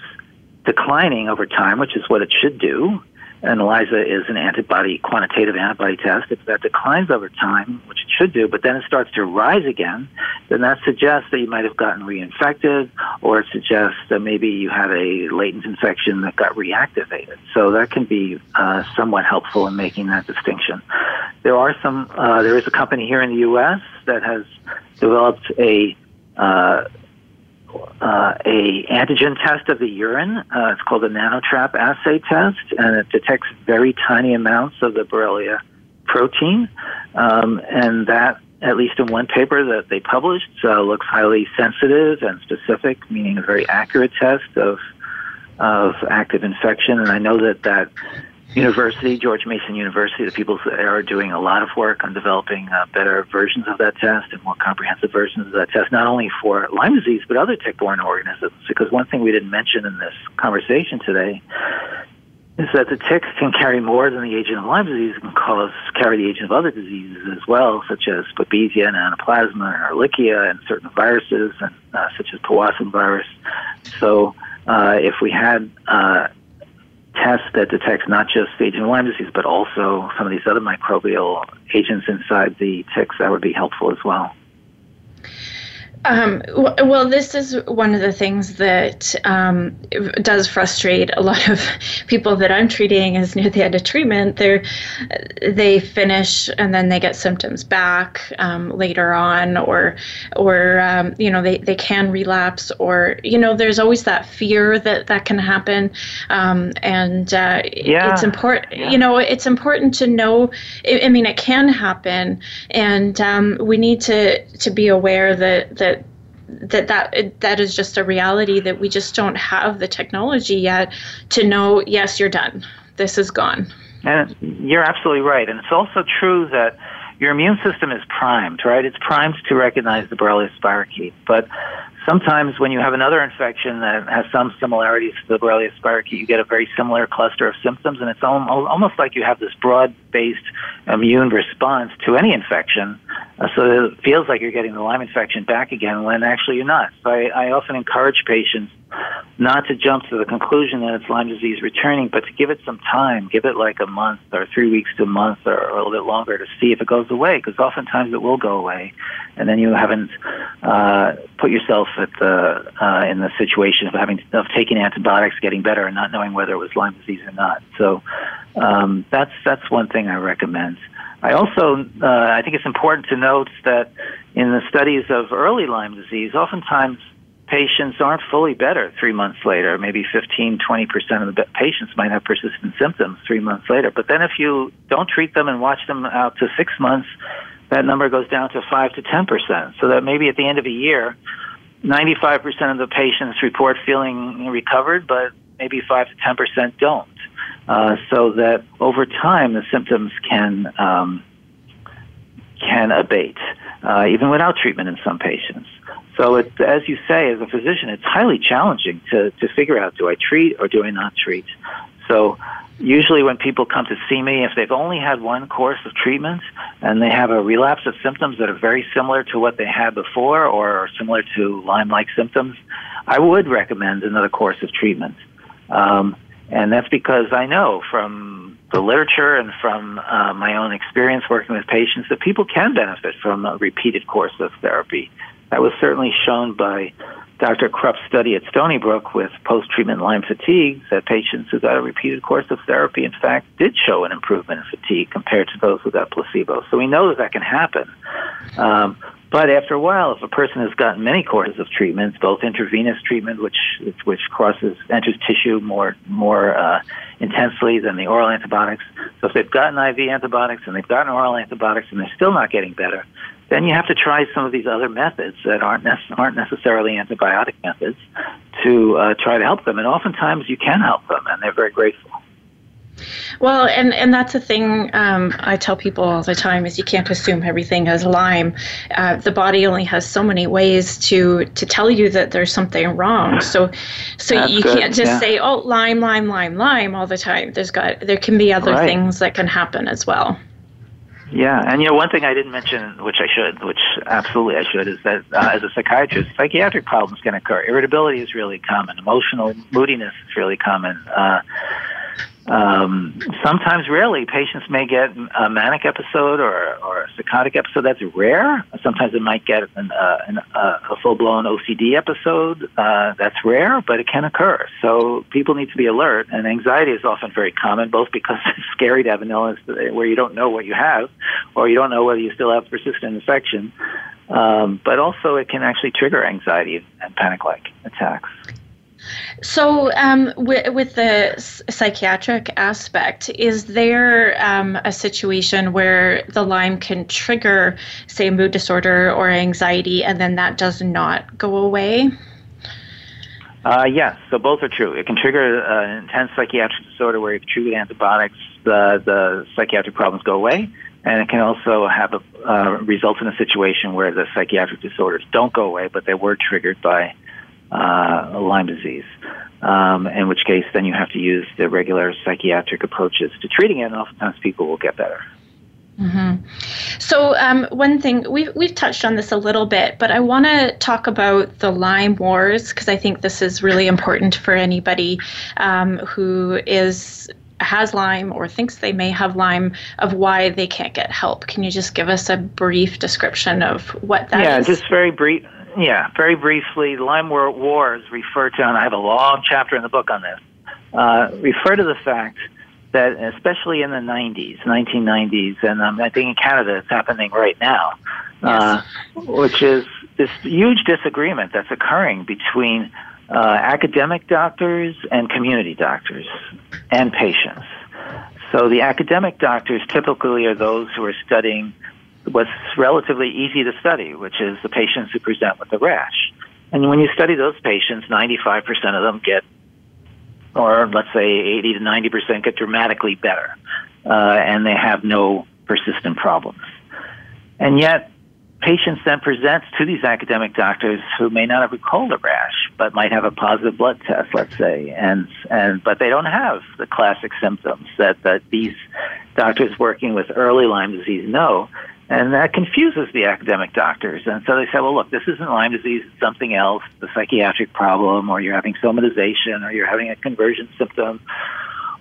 declining over time, which is what it should do, and ELISA is an antibody, quantitative antibody test. If that declines over time, which it should do, but then it starts to rise again, then that suggests that you might have gotten reinfected, or it suggests that maybe you had a latent infection that got reactivated. So that can be uh, somewhat helpful in making that distinction. There are some. Uh, there is a company here in the U.S. that has developed a uh, uh, a antigen test of the urine. Uh, it's called a nanotrap assay test, and it detects very tiny amounts of the Borrelia protein. Um, and that, at least in one paper that they published, uh, looks highly sensitive and specific, meaning a very accurate test of of active infection. And I know that that University, George Mason University, the people are doing a lot of work on developing uh, better versions of that test and more comprehensive versions of that test, not only for Lyme disease, but other tick-borne organisms. Because one thing we didn't mention in this conversation today is that the ticks can carry more than the agent of Lyme disease and cause carry the agent of other diseases as well, such as Babesia and Anaplasma and Ehrlichia and certain viruses, and uh, such as Powassan virus. So uh, if we had uh, test that detects not just agent Lyme disease, but also some of these other microbial agents inside the ticks, that would be helpful as well. Um, well, this is one of the things that um, does frustrate a lot of people that I'm treating is near the end of treatment. They they finish and then they get symptoms back um, later on, or or um, you know they, they can relapse, or you know there's always that fear that that can happen, um, and uh, yeah. it's important. Yeah. You know it's important to know. I, I mean it can happen, and um, we need to to be aware that that that that that is just a reality that we just don't have the technology yet to know yes you're done this is gone. And you're absolutely right. And it's also true that your immune system is primed, right? It's primed to recognize the Borrelia spirochete. But sometimes when you have another infection that has some similarities to the Borrelia spirochete, you get a very similar cluster of symptoms, and it's almost like you have this broad-based immune response to any infection. Uh, so it feels like you're getting the Lyme infection back again when actually you're not. So I, I often encourage patients not to jump to the conclusion that it's Lyme disease returning, but to give it some time, give it like a month or three weeks to a month or, or a little bit longer to see if it goes away, because oftentimes it will go away, and then you haven't uh, put yourself at the uh, in the situation of having of taking antibiotics, getting better, and not knowing whether it was Lyme disease or not. So um, that's that's one thing I recommend. I also uh, I think it's important to note that in the studies of early Lyme disease, oftentimes patients aren't fully better three months later. Maybe 15, 20% of the patients might have persistent symptoms three months later. But then if you don't treat them and watch them out to six months, that number goes down to 5 to 10%. So that maybe at the end of a year, 95% of the patients report feeling recovered, but maybe 5 to 10% don't. Uh, so that over time, the symptoms can um, can abate, uh, even without treatment in some patients. So, it, as you say, as a physician, it's highly challenging to, to figure out do I treat or do I not treat. So, usually when people come to see me, if they've only had one course of treatment and they have a relapse of symptoms that are very similar to what they had before or similar to Lyme like symptoms, I would recommend another course of treatment. Um, and that's because I know from the literature and from uh, my own experience working with patients that people can benefit from a repeated course of therapy. That was certainly shown by Dr. Krupp's study at Stony Brook with post-treatment Lyme fatigue that patients who got a repeated course of therapy, in fact, did show an improvement in fatigue compared to those who got placebo. So we know that that can happen. Um, but after a while, if a person has gotten many courses of treatments, both intravenous treatment, which which crosses enters tissue more more uh, intensely than the oral antibiotics, so if they've gotten IV antibiotics and they've gotten oral antibiotics and they're still not getting better, then you have to try some of these other methods that aren't aren't necessarily antibiotic methods to uh, try to help them. And oftentimes you can help them, and they're very grateful. Well, and, and that's a thing um, I tell people all the time is you can't assume everything is Lyme. Uh, the body only has so many ways to to tell you that there's something wrong. So so that's you good. can't just yeah. say oh Lyme Lyme Lyme Lyme all the time. There's got there can be other right. things that can happen as well. Yeah, and you know one thing I didn't mention, which I should, which absolutely I should, is that uh, as a psychiatrist, psychiatric problems can occur. Irritability is really common. Emotional moodiness is really common. Uh, um, sometimes, rarely, patients may get a manic episode or, or a psychotic episode. That's rare. Sometimes it might get an, uh, an, uh, a full blown OCD episode. Uh, that's rare, but it can occur. So people need to be alert. And anxiety is often very common, both because it's scary to have an illness where you don't know what you have, or you don't know whether you still have persistent infection. Um, but also, it can actually trigger anxiety and panic like attacks. So, um, with, with the psychiatric aspect, is there um, a situation where the Lyme can trigger, say, mood disorder or anxiety, and then that does not go away? Uh, yes, so both are true. It can trigger uh, an intense psychiatric disorder where if treated antibiotics, the, the psychiatric problems go away. And it can also have a uh, result in a situation where the psychiatric disorders don't go away, but they were triggered by uh, Lyme disease. Um, in which case, then you have to use the regular psychiatric approaches to treating it, and oftentimes people will get better. Mm-hmm. So, um, one thing we've we've touched on this a little bit, but I want to talk about the Lyme wars because I think this is really important for anybody um, who is has Lyme or thinks they may have Lyme of why they can't get help. Can you just give us a brief description of what that yeah, is? just very brief. Yeah, very briefly, the Lyme Wars refer to, and I have a long chapter in the book on this, uh, refer to the fact that, especially in the 90s, 1990s, and um, I think in Canada it's happening right now, uh, which is this huge disagreement that's occurring between uh, academic doctors and community doctors and patients. So the academic doctors typically are those who are studying what's relatively easy to study, which is the patients who present with a rash. And when you study those patients, 95% of them get or let's say 80 to 90 percent, get dramatically better, uh, and they have no persistent problems. And yet, patients then present to these academic doctors who may not have recalled a rash, but might have a positive blood test, let's say, and and but they don't have the classic symptoms that that these doctors working with early Lyme disease know. And that confuses the academic doctors. And so they say, well, look, this isn't Lyme disease, it's something else, the psychiatric problem, or you're having somatization, or you're having a conversion symptom,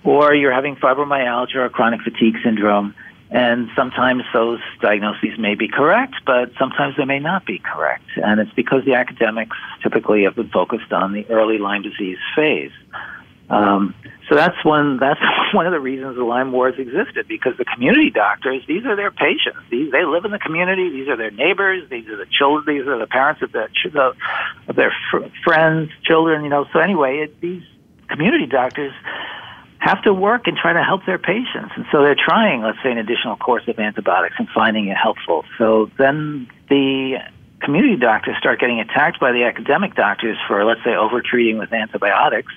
or you're having fibromyalgia or chronic fatigue syndrome. And sometimes those diagnoses may be correct, but sometimes they may not be correct. And it's because the academics typically have been focused on the early Lyme disease phase. Um, so that's one. That's one of the reasons the Lyme wars existed because the community doctors, these are their patients. These they live in the community. These are their neighbors. These are the children. These are the parents of, the, of their fr- friends, children. You know. So anyway, it, these community doctors have to work and try to help their patients, and so they're trying, let's say, an additional course of antibiotics and finding it helpful. So then the community doctors start getting attacked by the academic doctors for, let's say, overtreating with antibiotics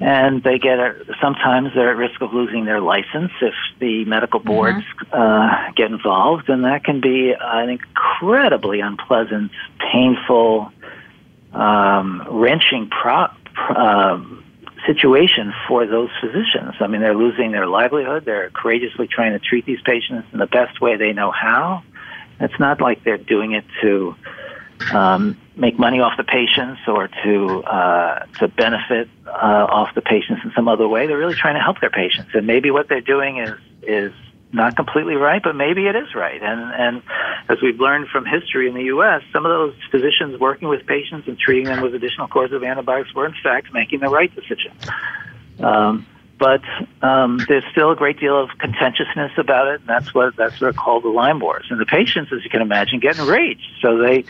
and they get a, sometimes they're at risk of losing their license if the medical mm-hmm. boards mm-hmm. uh, get involved, and that can be an incredibly unpleasant, painful, um, wrenching pro- uh, situation for those physicians. I mean, they're losing their livelihood. They're courageously trying to treat these patients in the best way they know how. It's not like they're doing it to um, make money off the patients or to uh, to benefit uh, off the patients in some other way. They're really trying to help their patients, and maybe what they're doing is is not completely right, but maybe it is right. And and as we've learned from history in the U.S., some of those physicians working with patients and treating them with additional courses of antibiotics were in fact making the right decision. Um, but um, there's still a great deal of contentiousness about it, and that's what that's what are called the Lyme wars. And the patients, as you can imagine, get enraged. So they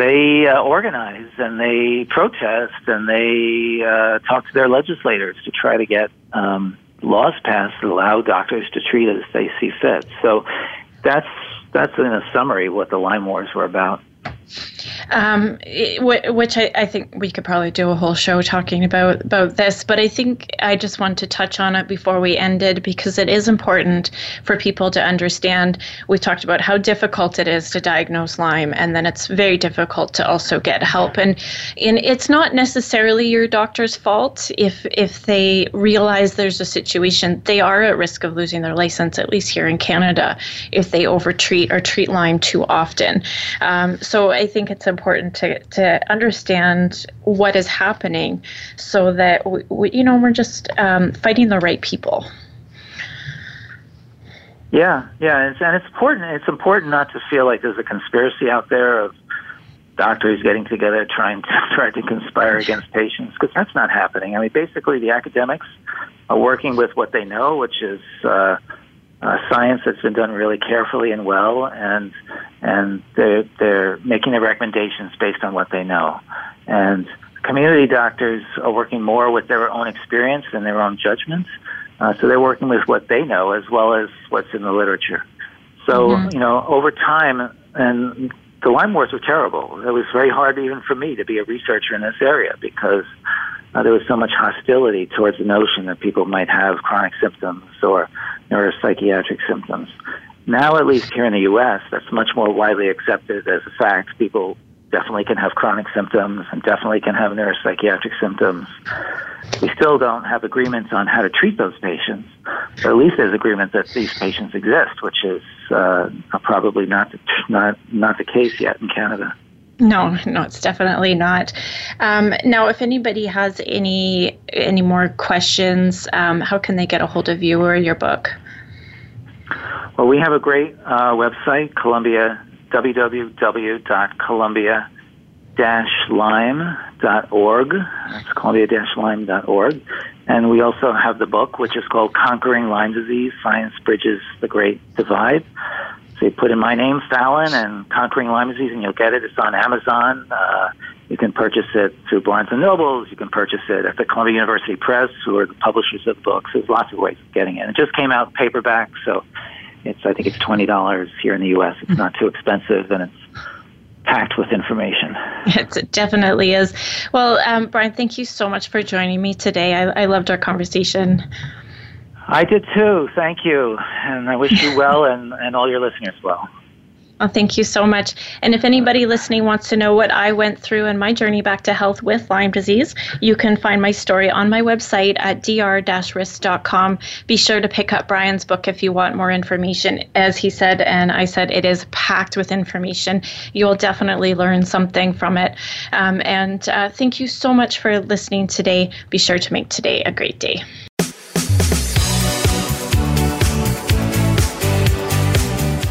they uh, organize and they protest and they uh, talk to their legislators to try to get um, laws passed that allow doctors to treat as they see fit. So that's that's in a summary what the Lyme Wars were about um, which I, I, think we could probably do a whole show talking about about this. But I think I just want to touch on it before we ended because it is important for people to understand. We talked about how difficult it is to diagnose Lyme, and then it's very difficult to also get help. And and it's not necessarily your doctor's fault if if they realize there's a situation. They are at risk of losing their license, at least here in Canada, if they overtreat or treat Lyme too often. Um, so I think it's important to, to understand what is happening so that we, we you know we're just um, fighting the right people. Yeah, yeah, and it's, and it's important. It's important not to feel like there's a conspiracy out there of doctors getting together trying to try to conspire against patients because that's not happening. I mean, basically, the academics are working with what they know, which is uh, uh, science that's been done really carefully and well, and and they're they're making their recommendations based on what they know. And community doctors are working more with their own experience and their own judgments. Uh, so they're working with what they know as well as what's in the literature. So mm-hmm. you know, over time, and the Lyme wars were terrible. It was very hard even for me to be a researcher in this area because uh, there was so much hostility towards the notion that people might have chronic symptoms or neuropsychiatric symptoms. Now, at least here in the U.S., that's much more widely accepted as a fact. People definitely can have chronic symptoms and definitely can have neuropsychiatric symptoms. We still don't have agreements on how to treat those patients, but at least there's agreement that these patients exist, which is uh, probably not the, not not the case yet in Canada. No, no, it's definitely not. Um, now, if anybody has any any more questions, um, how can they get a hold of you or your book? Well, we have a great uh, website, Columbia www.columbia-lyme.org. That's columbia-lyme.org. And we also have the book, which is called Conquering Lyme Disease: Science Bridges the Great Divide. You put in my name, Fallon, and Conquering Lyme Disease, and you'll get it. It's on Amazon. Uh, you can purchase it through Barnes and Nobles. You can purchase it at the Columbia University Press, who are the publishers of the books. There's lots of ways of getting it. It just came out paperback, so it's I think it's twenty dollars here in the U.S. It's not too expensive, and it's packed with information. It definitely is. Well, um, Brian, thank you so much for joining me today. I, I loved our conversation. I did too. Thank you. And I wish you well and, and all your listeners well. Well, thank you so much. And if anybody listening wants to know what I went through in my journey back to health with Lyme disease, you can find my story on my website at dr-risk.com. Be sure to pick up Brian's book if you want more information. As he said, and I said, it is packed with information. You'll definitely learn something from it. Um, and uh, thank you so much for listening today. Be sure to make today a great day.